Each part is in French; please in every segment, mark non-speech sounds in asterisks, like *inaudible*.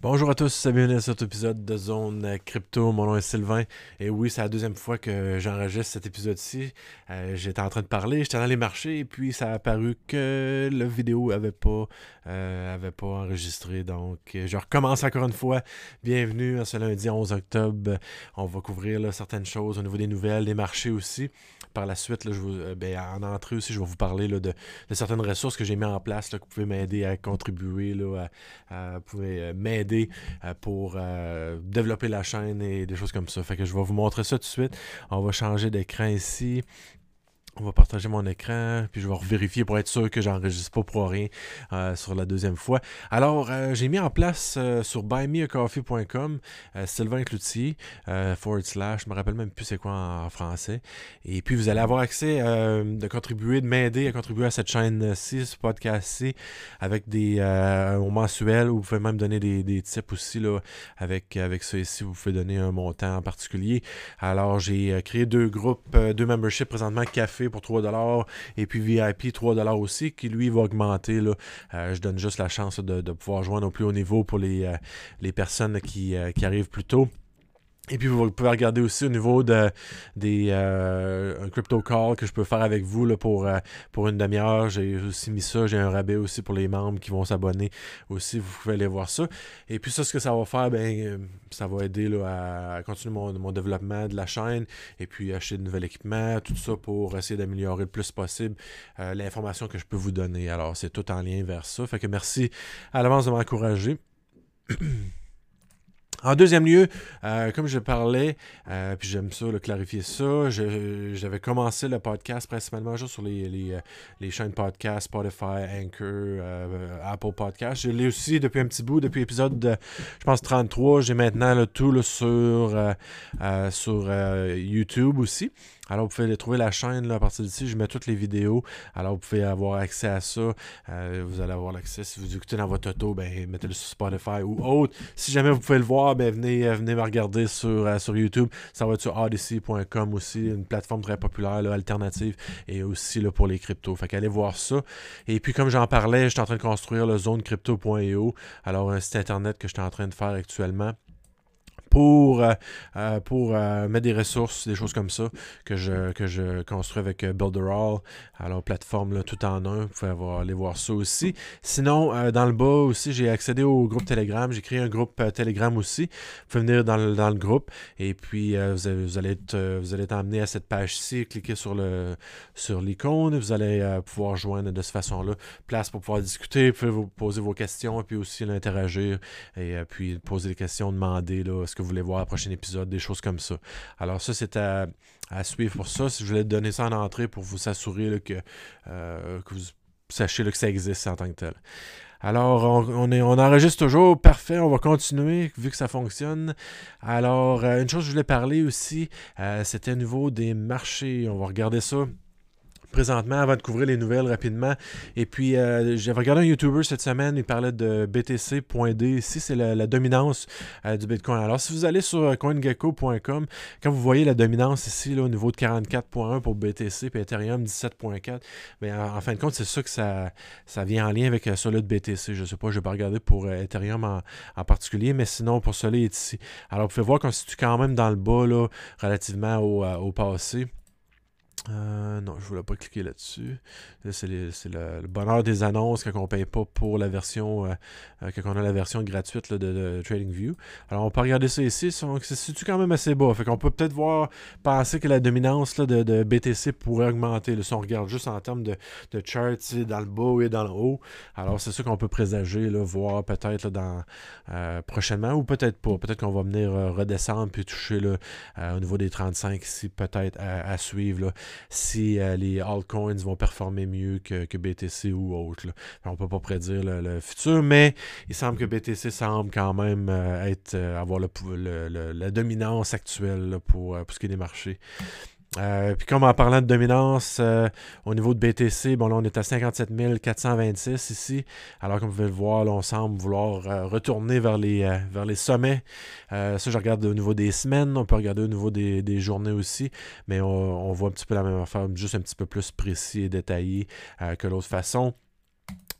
Bonjour à tous, bienvenue à cet épisode de Zone Crypto. Mon nom est Sylvain et oui, c'est la deuxième fois que j'enregistre cet épisode-ci. Euh, j'étais en train de parler, j'étais dans les marchés et puis ça a apparu que la vidéo euh, avait pas enregistré. Donc, je recommence encore une fois. Bienvenue à ce lundi 11 octobre. On va couvrir certaines choses au niveau des nouvelles, des marchés aussi par la suite, euh, ben, en entrée aussi, je vais vous parler de, certaines ressources que j'ai mis en place, que vous pouvez m'aider à contribuer, à, vous pouvez euh, euh, pour développer la chaîne et des choses comme ça. Fait que je vais vous montrer ça tout de suite. On va changer d'écran ici. On va partager mon écran, puis je vais vérifier pour être sûr que j'enregistre pas pour rien euh, sur la deuxième fois. Alors, euh, j'ai mis en place euh, sur buymeacoffee.com Sylvain Cloutier, forward slash, je me rappelle même plus c'est quoi en, français. Et puis, vous allez avoir accès de contribuer, de m'aider à contribuer à cette chaîne-ci, ce podcast-ci, avec des au mensuel, où vous pouvez même donner des, des tips aussi, là, avec, avec ça ici, vous pouvez donner un montant en particulier. Alors, j'ai créé deux groupes, deux memberships présentement, café pour 3$ et puis VIP 3$ aussi, qui lui va augmenter. Là. Euh, je donne juste la chance de, pouvoir joindre au plus haut niveau pour les, euh, les personnes qui, euh, qui arrivent plus tôt. Et puis, vous pouvez regarder aussi au niveau de, des euh, crypto call que je peux faire avec vous là, pour, euh, pour une demi-heure. J'ai aussi mis ça. J'ai un rabais aussi pour les membres qui vont s'abonner aussi. Vous pouvez aller voir ça. Et puis, ça, ce que ça va faire, ben, euh, ça va aider là, à, continuer mon, développement de la chaîne et puis acheter de nouvel équipement, tout ça pour essayer d'améliorer le plus possible l'information que je peux vous donner. Alors, c'est tout en lien vers ça. Fait que merci à l'avance de m'encourager. *clears throat* En deuxième lieu, euh, comme je parlais, euh, puis j'aime ça, le clarifier ça, j'avais commencé le podcast principalement sur les, les, euh, les podcast, Spotify, Anchor, Apple Podcast. Je l'ai aussi depuis un petit bout, depuis l'épisode, je pense, 33. J'ai maintenant le tout sur YouTube aussi. Alors, vous pouvez trouver la chaîne là, à partir d'ici. Je mets toutes les vidéos. Alors, vous pouvez avoir accès à ça. Euh, vous allez avoir l'accès. Si vous écoutez dans votre auto, ben, mettez-le sur Spotify ou autre. Si jamais vous pouvez le voir, ben, venez, euh, venez me regarder sur, euh, YouTube. Ça va être sur odyssey.com aussi, une plateforme très populaire, là, alternative, et aussi là, pour les cryptos. Fait qu'allez voir ça. Et puis, comme j'en parlais, je suis en train de construire le zonecrypto.io. Alors, un site internet que je suis en train de faire actuellement pour, euh, euh, pour euh, mettre des ressources, des choses comme ça, que je, que je construis avec Builderall. Alors, plateforme tout en un, vous pouvez aller voir ça aussi. Sinon, dans le bas aussi, j'ai accédé au groupe Telegram. J'ai créé un groupe Telegram aussi. Vous pouvez venir dans le, dans le groupe et puis vous, allez, être, vous allez être emmené à cette page-ci, cliquez sur le sur vous allez pouvoir joindre de cette façon-là. Place pour pouvoir discuter, vous pouvez poser vos questions et puis aussi l'interagir et puis poser des questions, demander là, ce que vous voulez voir le prochain épisode, des choses comme ça. Alors ça, c'est à, suivre pour ça. Je voulais donner ça en entrée pour vous assurer que, euh, que vous sachiez que ça existe en tant que tel. Alors, on, est, on enregistre toujours. Parfait, on va continuer vu que ça fonctionne. Alors, euh, une chose que je voulais parler aussi, euh, c'était au niveau des marchés. On va regarder ça présentement avant de couvrir les nouvelles rapidement. Et puis, euh, j'avais regardé un YouTuber cette semaine, il parlait de BTC.D. Ici, c'est la, dominance euh, du Bitcoin. Alors, si vous allez sur euh, CoinGecko.com, quand vous voyez la dominance ici, au niveau de 44.1 pour BTC, puis Ethereum 17.4, mais en, fin de compte, c'est ça que ça, ça vient en lien avec celui de BTC. Je ne sais pas, je vais pas regarder pour Ethereum en, particulier, mais sinon, pour celui est ici. Alors, vous pouvez voir qu'on se situe quand même dans le bas, là, relativement au, au passé. Euh, non, je ne voulais pas cliquer là-dessus. c'est le, bonheur des annonces quand on ne paye pas pour la version, euh, euh, quand a la version gratuite de, TradingView. Alors, on peut regarder ça ici. C'est quand même assez bas. Fait qu'on peut peut-être voir, penser que la dominance de, BTC pourrait augmenter. si on regarde juste en termes de, de charts dans le bas et dans le haut. Alors, c'est ça qu'on peut présager, là, voir peut-être dans prochainement ou peut-être pas. Peut-être qu'on va venir redescendre puis toucher au niveau des 35 ici, peut-être à, à, suivre. Si euh, les altcoins vont performer mieux que, BTC ou autre. On ne peut pas prédire le, futur, mais il semble que BTC semble quand même euh, être, euh, avoir la dominance actuelle pour, pour ce qui est des marchés. Euh, puis comme en parlant de dominance, euh, au niveau de BTC, bon là on est à 57 426 ici. Alors comme vous pouvez le voir, on semble vouloir euh, retourner vers les, vers les sommets. ça je regarde au niveau des semaines, on peut regarder au niveau des, journées aussi, mais on, on, voit un petit peu la même affaire, juste un petit peu plus précis et détaillé que l'autre façon.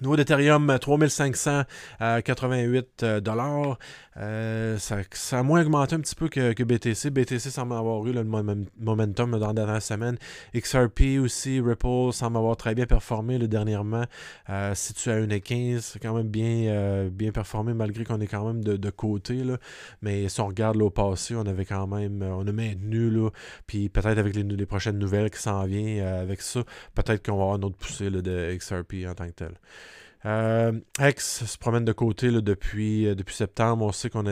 Niveau d'Ethereum, 3588 dollars. Euh, ça, a moins augmenté un petit peu que, BTC. BTC semble avoir eu le momentum dans la dernière semaine. XRP aussi, Ripple semble avoir très bien performé le dernièrement. Euh, situé à 1,15, c'est quand même bien, euh, bien performé malgré qu'on est quand même de, côté. Là. Mais si on regarde au passé, on avait quand même, on a maintenu. Là, puis peut-être avec les, prochaines nouvelles qui s'en viennent avec ça, peut-être qu'on va avoir une autre poussée de XRP en tant que tel. Euh, X se promène de côté depuis, euh, depuis septembre. On sait qu'on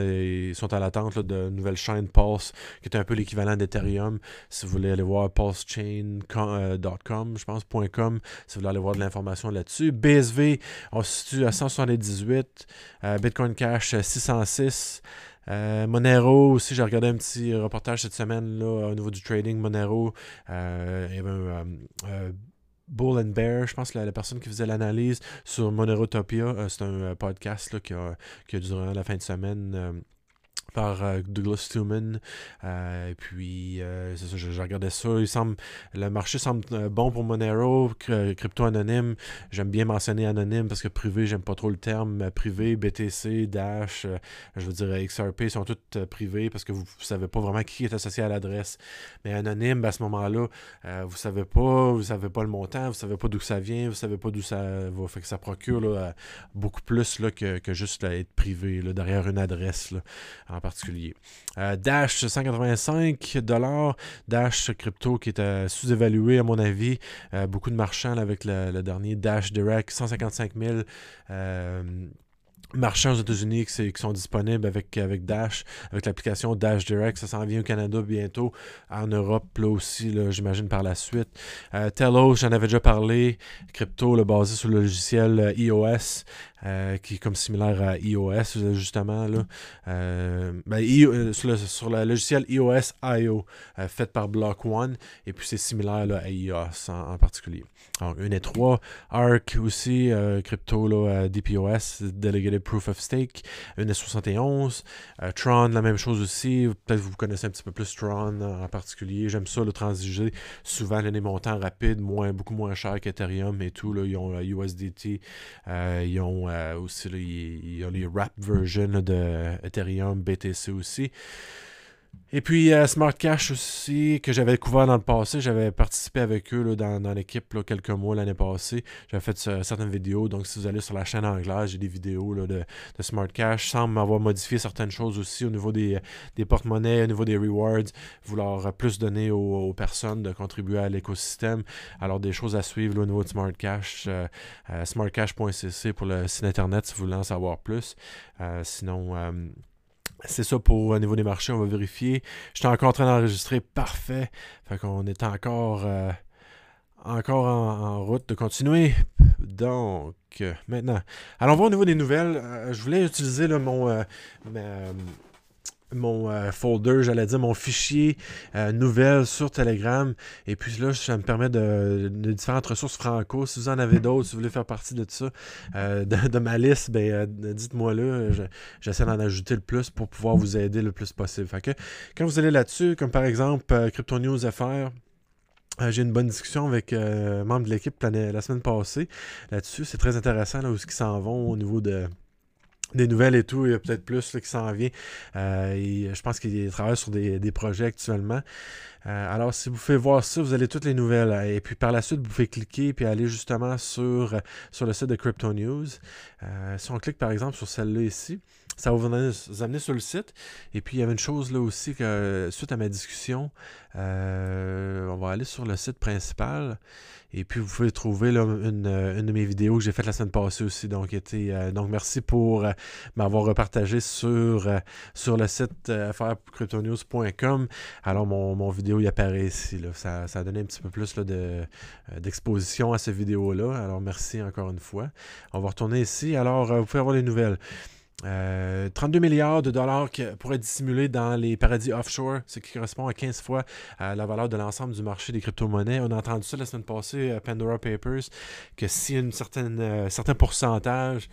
sont à l'attente de nouvelles chaînes Pulse, qui est un peu l'équivalent d'Ethereum. Si vous voulez aller voir pulsechain.com, je pense, .com, si vous voulez aller voir de l'information là-dessus. BSV, on se situe à 178. Euh, Bitcoin Cash, 606. Monero aussi, j'ai regardé un petit reportage cette semaine là, au niveau du trading. Monero, il y un Bull and Bear, je pense, la, la personne qui faisait l'analyse sur Monerotopia. Euh, c'est un euh, podcast là, qui, a, qui, a, duré la fin de semaine euh, par euh, Douglas Stewman. Euh, et puis, euh, ça, je, regardais ça. Il semble, le marché semble bon pour Monero, crypto anonyme. J'aime bien mentionner anonyme parce que privé, j'aime pas trop le terme. Privé, BTC, Dash, je veux dire XRP sont toutes privées parce que vous ne savez pas vraiment qui est associé à l'adresse. Mais anonyme, à ce moment-là, vous savez pas, vous savez pas le montant, vous savez pas d'où ça vient, vous savez pas d'où ça va. Fait que ça procure beaucoup plus là, que, que juste être privé derrière une adresse. Là, particulier. Euh, Dash 185 dollars. Dash crypto qui est sous-évalué à mon avis. Euh, beaucoup de marchands avec le, dernier Dash Direct 155 000 marchands aux États-Unis qui, sont disponibles avec, avec Dash, avec l'application Dash Direct. Ça s'en vient au Canada bientôt, en Europe là aussi, j'imagine par la suite. Euh, Telos, j'en avais déjà parlé. Crypto, le basé sur le logiciel euh, iOS. Euh, qui est comme similaire à iOS, justement. Là. Ben, sur, le, logiciel iOS IO, fait par Block One, et puis c'est similaire là, à iOS en, particulier. Donc, 1 et 3. ARC aussi, crypto, là, DPoS, Delegated Proof of Stake, NS71. Euh, Tron, la même chose aussi. Peut-être que vous connaissez un petit peu plus Tron en particulier. J'aime ça, le transiger. Souvent, les montants rapides, moins, beaucoup moins cher qu'Ethereum et tout. Là. Ils ont USDT. Euh, ils ont euh, aussi ils, ont les wrap versions de Ethereum, BTC aussi. Et puis euh, Smart Cash aussi, que j'avais couvert dans le passé. J'avais participé avec eux dans, l'équipe quelques mois l'année passée. J'avais fait certaines vidéos. Donc, si vous allez sur la chaîne anglaise, j'ai des vidéos de, de, Smart Cash. Semble m'avoir modifié certaines choses aussi au niveau des, porte-monnaies, au niveau des rewards, vouloir plus donner aux, personnes de contribuer à l'écosystème. Alors, des choses à suivre au niveau de Smart Cash. Euh, euh, smartcash.cc pour le site internet si vous voulez en savoir plus. sinon, c'est ça pour au niveau des marchés, on va vérifier. J'étais encore en train d'enregistrer parfait. Fait qu'on est encore, euh, encore en, route de continuer. Donc, maintenant. Allons voir au niveau des nouvelles. Euh, je voulais utiliser mon, euh, mon euh, folder, j'allais dire mon fichier euh, sur Telegram. Et puis là, ça me permet de, différentes ressources franco. Si vous en avez d'autres, si vous voulez faire partie de ça, euh, de, ma liste, ben, dites-moi là. J'essaie d'en ajouter le plus pour pouvoir vous aider le plus possible. Quand vous allez là-dessus, comme par exemple Crypto News FR, j'ai une bonne discussion avec un membre de l'équipe la semaine passée là-dessus. C'est très intéressant là, où ce s'en vont au niveau de des nouvelles et tout, il y a peut-être plus qui s'en vient. Euh, je pense qu'il travaille sur des, des projets actuellement. Euh, alors, si vous faites voir ça, vous avez toutes les nouvelles. Et puis par la suite, vous pouvez cliquer et aller justement sur, le site de Crypto News. Euh, si on clique par exemple sur celle-là ici, ça va vous amener sur le site. Et puis il y avait une chose là aussi que suite à ma discussion, on va aller sur le site principal. Et puis, vous pouvez trouver une, de mes vidéos que j'ai faites la semaine passée aussi. Donc, été, donc merci pour m'avoir repartagé sur, sur le site frcryptonews.com. Alors, mon, mon vidéo il apparaît ici. Ça, ça, a donné un petit peu plus euh, d'exposition à cette vidéo-là. Alors, merci encore une fois. On va retourner ici. Alors, euh, vous pouvez avoir les nouvelles. 32 milliards de dollars qui pourraient être dissimulés dans les paradis offshore, ce qui correspond à 15 fois la valeur de l'ensemble du marché des crypto-monnaies. On a entendu ça la semaine passée à Pandora Papers, que si un certain, certain pourcentage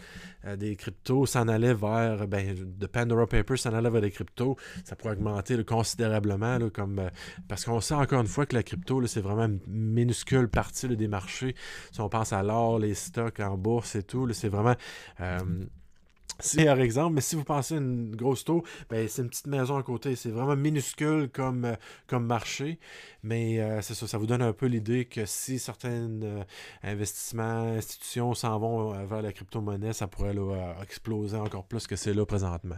des cryptos s'en allait vers, ben, de Pandora Papers s'en allait vers les cryptos, ça pourrait augmenter considérablement, comme, parce qu'on sait encore une fois que la crypto, c'est vraiment une minuscule partie des marchés. Si on pense à l'or, les stocks en bourse et tout, c'est vraiment... Par exemple, mais si vous pensez à une grosse tour, ben, c'est une petite maison à côté. C'est vraiment minuscule comme, euh, comme marché. Mais euh, c'est ça, ça vous donne un peu l'idée que si certains euh, investissements, institutions s'en vont vers la crypto-monnaie, ça pourrait exploser encore plus que c'est là présentement.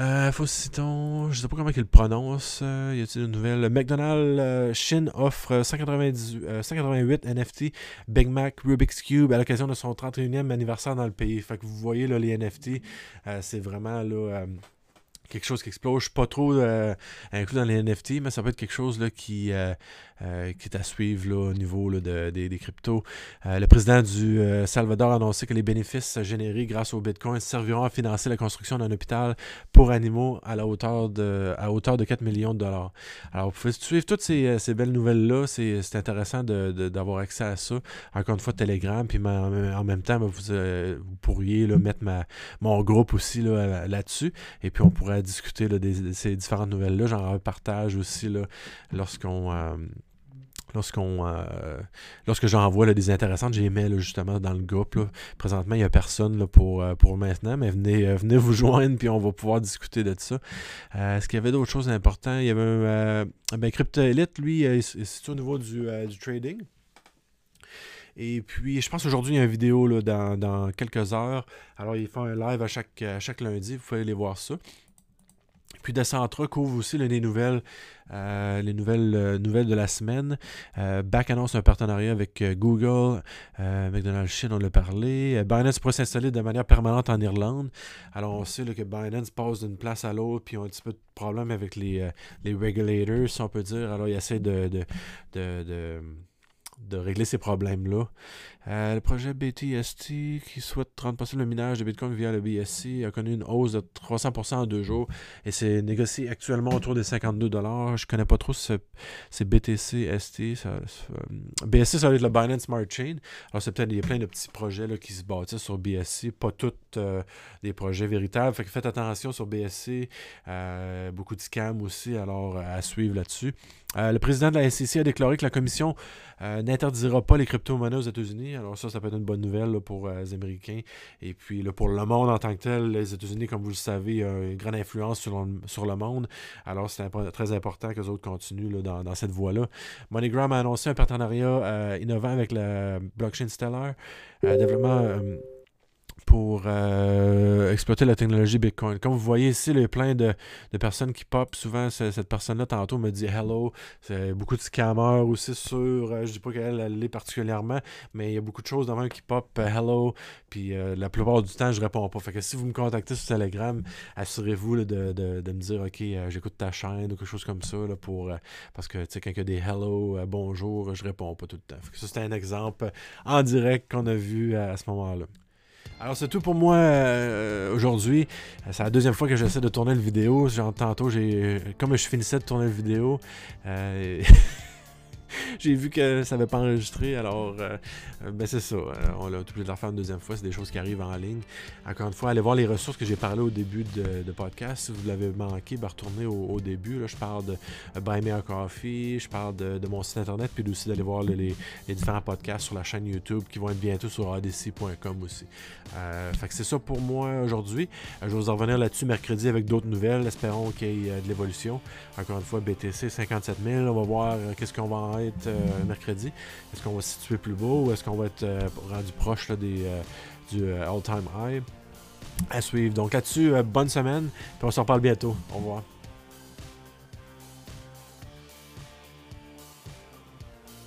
Euh, Fauciton, je sais pas comment il le prononce. Euh, y a-t-il une nouvelle? McDonald's euh, Shin offre 188 NFT Big Mac Rubik's Cube à l'occasion de son 31e anniversaire dans le pays. Fait que vous voyez là, les NFT, euh, c'est vraiment là quelque chose qui explose. Je suis pas trop euh, inclus dans les NFT, mais ça peut être quelque chose là, qui, euh, euh, qui est à suivre là, au niveau là, de, des, cryptos. le président du Salvador a annoncé que les bénéfices générés grâce au Bitcoin serviront à financer la construction d'un hôpital pour animaux à la hauteur de, à hauteur de 4 millions de dollars. Alors, vous pouvez suivre toutes ces, ces belles nouvelles-là. C'est, intéressant d'avoir accès à ça. Encore une fois, Telegram, puis en, même temps, vous, vous pourriez mettre ma, mon groupe aussi là, là-dessus. Et puis, on pourrait discuter de ces différentes nouvelles-là. J'en partage aussi lorsqu'on. Euh, lorsqu'on euh, lorsque j'envoie des intéressantes, j'ai mis justement dans le groupe. Présentement, il n'y a personne là, pour, euh, pour maintenant, mais venez, venez vous *laughs* joindre puis on va pouvoir discuter de ça. Est-ce qu'il y avait d'autres choses importantes? Il y avait ben, Crypto Elite, lui, c'est au niveau du, du trading. Et puis, je pense aujourd'hui, il y a une vidéo là, dans, dans, quelques heures. Alors, il fait un live à chaque, à chaque lundi. Vous pouvez aller voir ça. Puis Decentra couvre aussi les nouvelles, euh, les nouvelles, euh, nouvelles de la semaine. Euh, Back annonce un partenariat avec Google, McDonald's Chine, on l'a parlé. Binance pourrait s'installer de manière permanente en Irlande. Alors on sait que Binance passe d'une place à l'autre, puis ils ont un petit peu de problème avec les, les regulators, si on peut dire. Alors ils essaient de, de, de de régler ces problèmes-là. Euh, le projet BTST qui souhaite rendre possible le minage de Bitcoin via le BSC a connu une hausse de 300% en deux jours et c'est négocié actuellement autour des 52 dollars. Je connais pas trop ce, c'est BTC, ST. Ça, BSC, ça va être le Binance Smart Chain. Alors, c'est peut-être il y a plein de petits projets là, qui se bâtissent sur BSC, pas tous euh, des projets véritables. Fait que faites attention sur BSC. Euh, beaucoup de scams aussi, alors à suivre là-dessus. le président de la SEC a déclaré que la commission n'interdira pas les crypto-monnaies aux États-Unis. Alors ça, ça peut être une bonne nouvelle pour euh, les Américains. Et puis pour le monde en tant que tel, les États-Unis, comme vous le savez, ont une grande influence sur le, sur le monde. Alors c'est très important que les autres continuent dans, cette voie-là. MoneyGram a annoncé un partenariat euh, innovant avec la blockchain Stellar. Euh, développement pour euh, exploiter la technologie Bitcoin. Comme vous voyez ici, il y a plein de, personnes qui pop. Souvent, cette personne-là, tantôt, me dit hello. C'est beaucoup de scammers aussi sur. Euh, je dis pas qu'elle l'est particulièrement, mais il y a beaucoup de choses devant qui pop euh, hello. Puis la plupart du temps, je réponds pas. Fait que si vous me contactez sur Telegram, assurez-vous de, me dire OK, j'écoute ta chaîne ou quelque chose comme ça. pour, parce que tu sais, quand il y a des hello, bonjour, je réponds pas tout le temps. ça, c'est un exemple en direct qu'on a vu à ce moment-là. Alors c'est tout pour moi euh, aujourd'hui. C'est la deuxième fois que j'essaie de tourner le vidéo. Genre tantôt, j'ai comme je finissais de tourner le vidéo, euh, *laughs* *laughs* j'ai vu que ça n'avait pas enregistré, alors euh, ben c'est ça. Euh, on l'a obligé de le faire une deuxième fois. C'est des choses qui arrivent en ligne. Encore une fois, allez voir les ressources que j'ai parlé au début de, podcast. Si vous l'avez manqué, ben, retournez au, début. Là, je parle de euh, Buy Me a Coffee, je parle de, mon site internet, puis aussi d'aller voir les, différents podcasts sur la chaîne YouTube qui vont être bientôt sur adc.com aussi. fait que c'est ça pour moi aujourd'hui. je vais vous en revenir là-dessus mercredi avec d'autres nouvelles. Espérons qu'il y ait de l'évolution. Encore une fois, BTC 57 000. On va voir qu'est-ce qu'on va en euh, mercredi? Est-ce qu'on va se situer plus beau ou est-ce qu'on va être euh, rendu proche des, euh, du all-time high? À suivre. Donc là-dessus, bonne semaine, puis on se reparle bientôt. Au revoir.